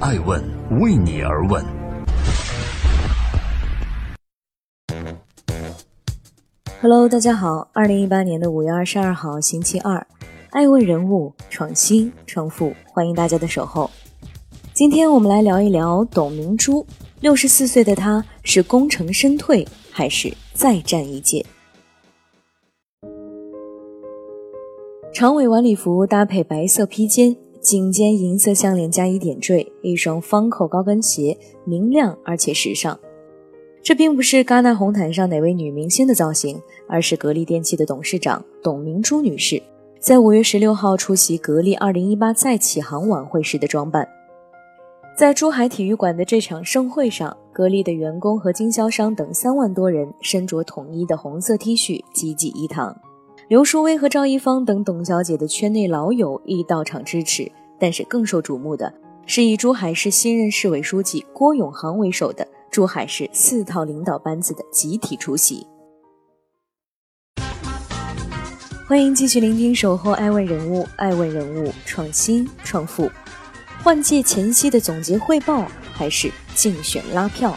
爱问为你而问。Hello，大家好，二零一八年的五月二十二号，星期二，爱问人物创新创富，欢迎大家的守候。今天我们来聊一聊董明珠。六十四岁的她，是功成身退，还是再战一届？长尾晚礼服搭配白色披肩，颈间银色项链加以点缀，一双方扣高跟鞋，明亮而且时尚。这并不是戛纳红毯上哪位女明星的造型，而是格力电器的董事长董明珠女士在五月十六号出席格力二零一八再起航晚会时的装扮。在珠海体育馆的这场盛会上，格力的员工和经销商等三万多人身着统一的红色 T 恤，济济一堂。刘淑薇和赵一芳等董小姐的圈内老友亦到场支持。但是更受瞩目的是以珠海市新任市委书记郭永航为首的珠海市四套领导班子的集体出席。欢迎继续聆听《守候爱问人物》，爱问人物创新创富。换届前夕的总结汇报，还是竞选拉票？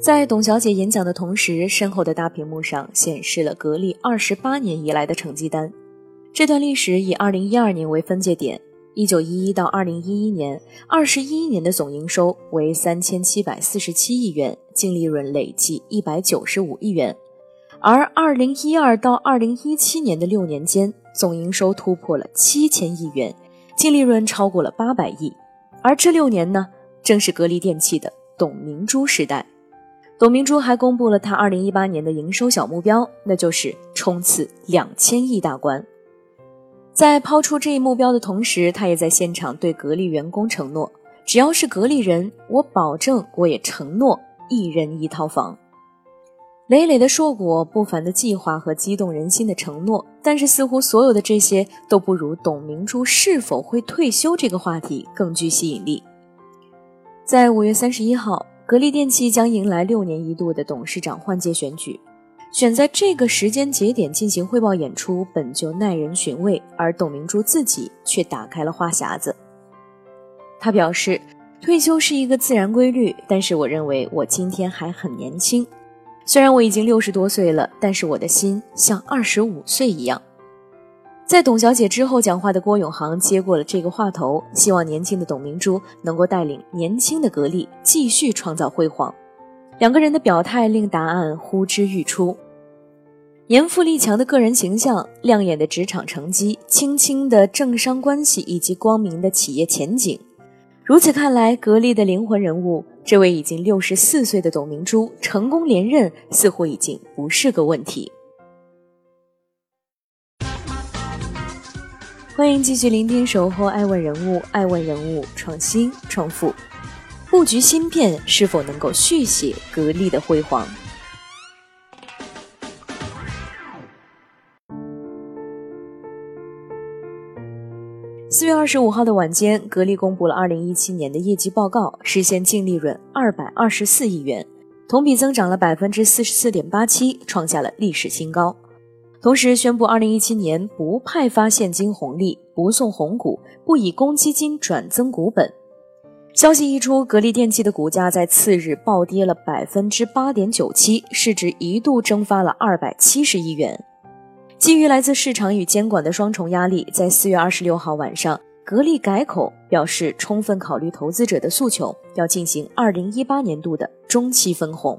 在董小姐演讲的同时，身后的大屏幕上显示了格力二十八年以来的成绩单。这段历史以二零一二年为分界点，一九一一到二零一一年，二十一年的总营收为三千七百四十七亿元，净利润累计一百九十五亿元。而二零一二到二零一七年的六年间，总营收突破了七千亿元，净利润超过了八百亿。而这六年呢，正是格力电器的董明珠时代。董明珠还公布了她二零一八年的营收小目标，那就是冲刺两千亿大关。在抛出这一目标的同时，她也在现场对格力员工承诺：只要是格力人，我保证，我也承诺一人一套房。累累的硕果，不凡的计划和激动人心的承诺，但是似乎所有的这些都不如董明珠是否会退休这个话题更具吸引力。在五月三十一号，格力电器将迎来六年一度的董事长换届选举，选在这个时间节点进行汇报演出，本就耐人寻味，而董明珠自己却打开了话匣子。他表示，退休是一个自然规律，但是我认为我今天还很年轻。虽然我已经六十多岁了，但是我的心像二十五岁一样。在董小姐之后讲话的郭永航接过了这个话头，希望年轻的董明珠能够带领年轻的格力继续创造辉煌。两个人的表态令答案呼之欲出。年富力强的个人形象、亮眼的职场成绩、清清的政商关系以及光明的企业前景，如此看来，格力的灵魂人物。这位已经六十四岁的董明珠成功连任，似乎已经不是个问题。欢迎继续聆听《守候爱问人物》，爱问人物创新创富，布局芯片是否能够续写格力的辉煌？四月二十五号的晚间，格力公布了二零一七年的业绩报告，实现净利润二百二十四亿元，同比增长了百分之四十四点八七，创下了历史新高。同时宣布，二零一七年不派发现金红利，不送红股，不以公积金转增股本。消息一出，格力电器的股价在次日暴跌了百分之八点九七，市值一度蒸发了二百七十亿元。基于来自市场与监管的双重压力，在四月二十六号晚上，格力改口表示，充分考虑投资者的诉求，要进行二零一八年度的中期分红。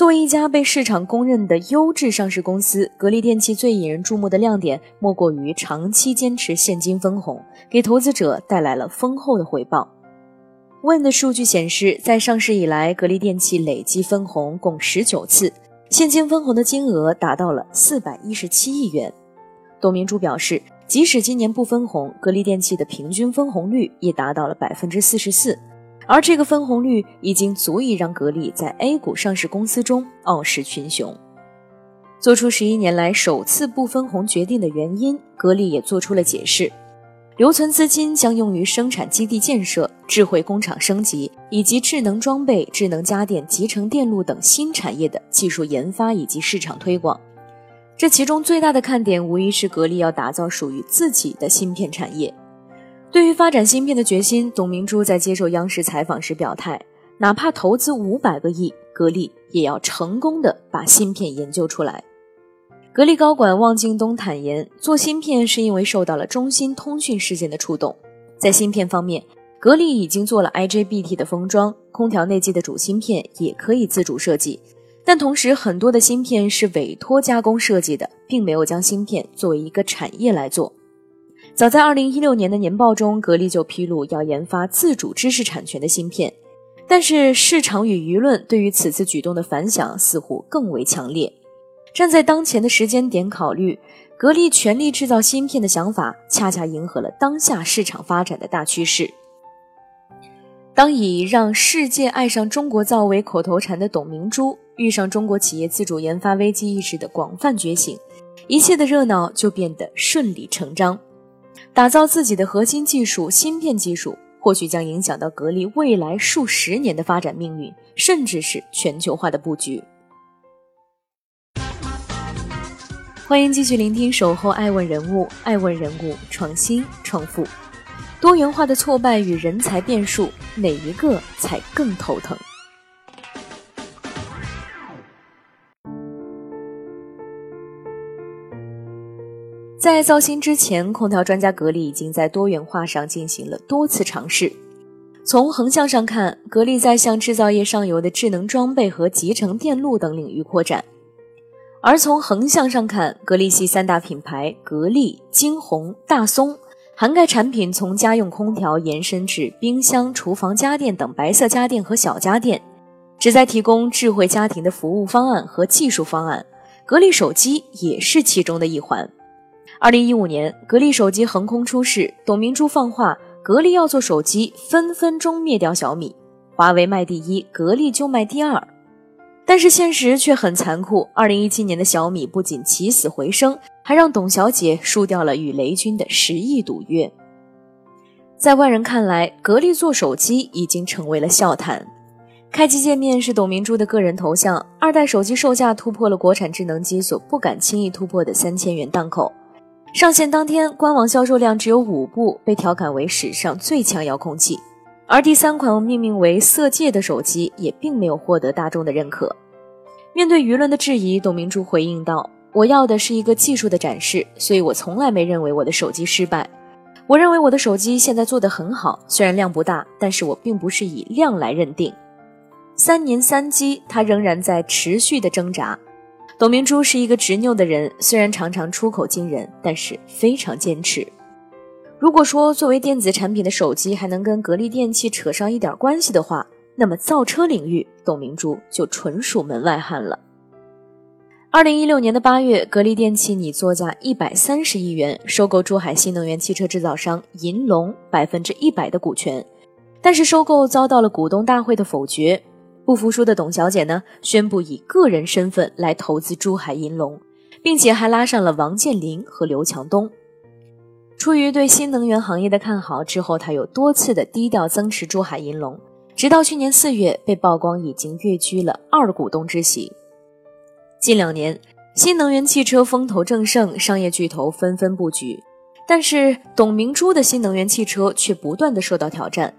作为一家被市场公认的优质上市公司，格力电器最引人注目的亮点，莫过于长期坚持现金分红，给投资者带来了丰厚的回报。问的数据显示，在上市以来，格力电器累计分红共十九次。现金分红的金额达到了四百一十七亿元。董明珠表示，即使今年不分红，格力电器的平均分红率也达到了百分之四十四，而这个分红率已经足以让格力在 A 股上市公司中傲视群雄。做出十一年来首次不分红决定的原因，格力也做出了解释。留存资金将用于生产基地建设、智慧工厂升级以及智能装备、智能家电、集成电路等新产业的技术研发以及市场推广。这其中最大的看点无疑是格力要打造属于自己的芯片产业。对于发展芯片的决心，董明珠在接受央视采访时表态：哪怕投资五百个亿，格力也要成功的把芯片研究出来。格力高管汪京东坦言，做芯片是因为受到了中兴通讯事件的触动。在芯片方面，格力已经做了 IGBT 的封装，空调内机的主芯片也可以自主设计。但同时，很多的芯片是委托加工设计的，并没有将芯片作为一个产业来做。早在2016年的年报中，格力就披露要研发自主知识产权的芯片，但是市场与舆论对于此次举动的反响似乎更为强烈。站在当前的时间点考虑，格力全力制造芯片的想法，恰恰迎合了当下市场发展的大趋势。当以让世界爱上中国造为口头禅的董明珠。遇上中国企业自主研发危机意识的广泛觉醒，一切的热闹就变得顺理成章。打造自己的核心技术芯片技术，或许将影响到格力未来数十年的发展命运，甚至是全球化的布局。欢迎继续聆听《守候爱问人物》，爱问人物，创新创富，多元化的挫败与人才变数，哪一个才更头疼？在造芯之前，空调专家格力已经在多元化上进行了多次尝试。从横向上看，格力在向制造业上游的智能装备和集成电路等领域扩展；而从横向上看，格力系三大品牌格力、金鸿、大松，涵盖产品从家用空调延伸至冰箱、厨房家电等白色家电和小家电，旨在提供智慧家庭的服务方案和技术方案。格力手机也是其中的一环。二零一五年，格力手机横空出世，董明珠放话，格力要做手机，分分钟灭掉小米。华为卖第一，格力就卖第二。但是现实却很残酷，二零一七年的小米不仅起死回生，还让董小姐输掉了与雷军的十亿赌约。在外人看来，格力做手机已经成为了笑谈。开机界面是董明珠的个人头像，二代手机售价突破了国产智能机所不敢轻易突破的三千元档口。上线当天，官网销售量只有五部，被调侃为史上最强遥控器。而第三款命名为“色戒”的手机也并没有获得大众的认可。面对舆论的质疑，董明珠回应道：“我要的是一个技术的展示，所以我从来没认为我的手机失败。我认为我的手机现在做得很好，虽然量不大，但是我并不是以量来认定。三年三机，它仍然在持续的挣扎。”董明珠是一个执拗的人，虽然常常出口惊人，但是非常坚持。如果说作为电子产品的手机还能跟格力电器扯上一点关系的话，那么造车领域，董明珠就纯属门外汉了。二零一六年的八月，格力电器拟作价一百三十亿元收购珠海新能源汽车制造商银龙百分之一百的股权，但是收购遭到了股东大会的否决。不服输的董小姐呢，宣布以个人身份来投资珠海银龙，并且还拉上了王健林和刘强东。出于对新能源行业的看好，之后她又多次的低调增持珠海银龙，直到去年四月被曝光已经跃居了二股东之席。近两年，新能源汽车风头正盛，商业巨头纷纷布局，但是董明珠的新能源汽车却不断的受到挑战。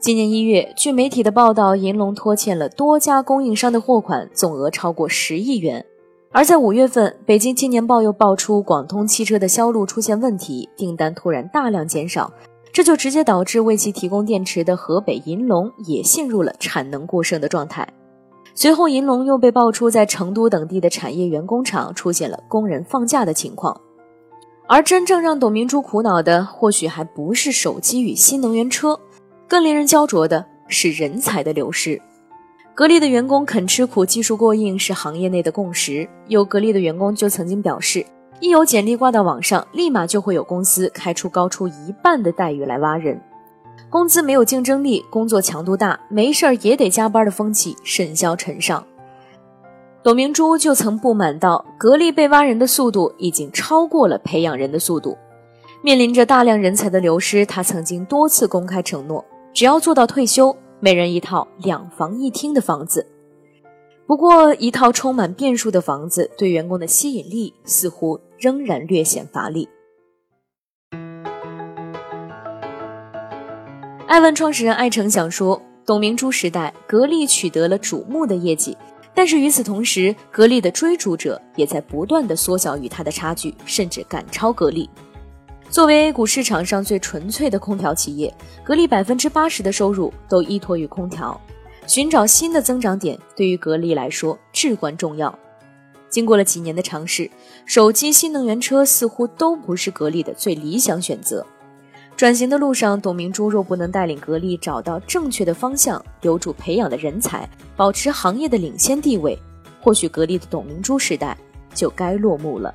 今年一月，据媒体的报道，银龙拖欠了多家供应商的货款，总额超过十亿元。而在五月份，北京青年报又爆出广通汽车的销路出现问题，订单突然大量减少，这就直接导致为其提供电池的河北银龙也陷入了产能过剩的状态。随后，银龙又被爆出在成都等地的产业园工厂出现了工人放假的情况。而真正让董明珠苦恼的，或许还不是手机与新能源车。更令人焦灼的是人才的流失。格力的员工肯吃苦、技术过硬是行业内的共识。有格力的员工就曾经表示，一有简历挂到网上，立马就会有公司开出高出一半的待遇来挖人。工资没有竞争力，工作强度大，没事儿也得加班的风气甚嚣尘上。董明珠就曾不满道：“格力被挖人的速度已经超过了培养人的速度。面临着大量人才的流失，他曾经多次公开承诺。只要做到退休，每人一套两房一厅的房子。不过，一套充满变数的房子对员工的吸引力似乎仍然略显乏力。艾问创始人艾成想说，董明珠时代，格力取得了瞩目的业绩，但是与此同时，格力的追逐者也在不断的缩小与它的差距，甚至赶超格力。作为 A 股市场上最纯粹的空调企业，格力百分之八十的收入都依托于空调，寻找新的增长点对于格力来说至关重要。经过了几年的尝试，手机、新能源车似乎都不是格力的最理想选择。转型的路上，董明珠若不能带领格力找到正确的方向，留住培养的人才，保持行业的领先地位，或许格力的董明珠时代就该落幕了。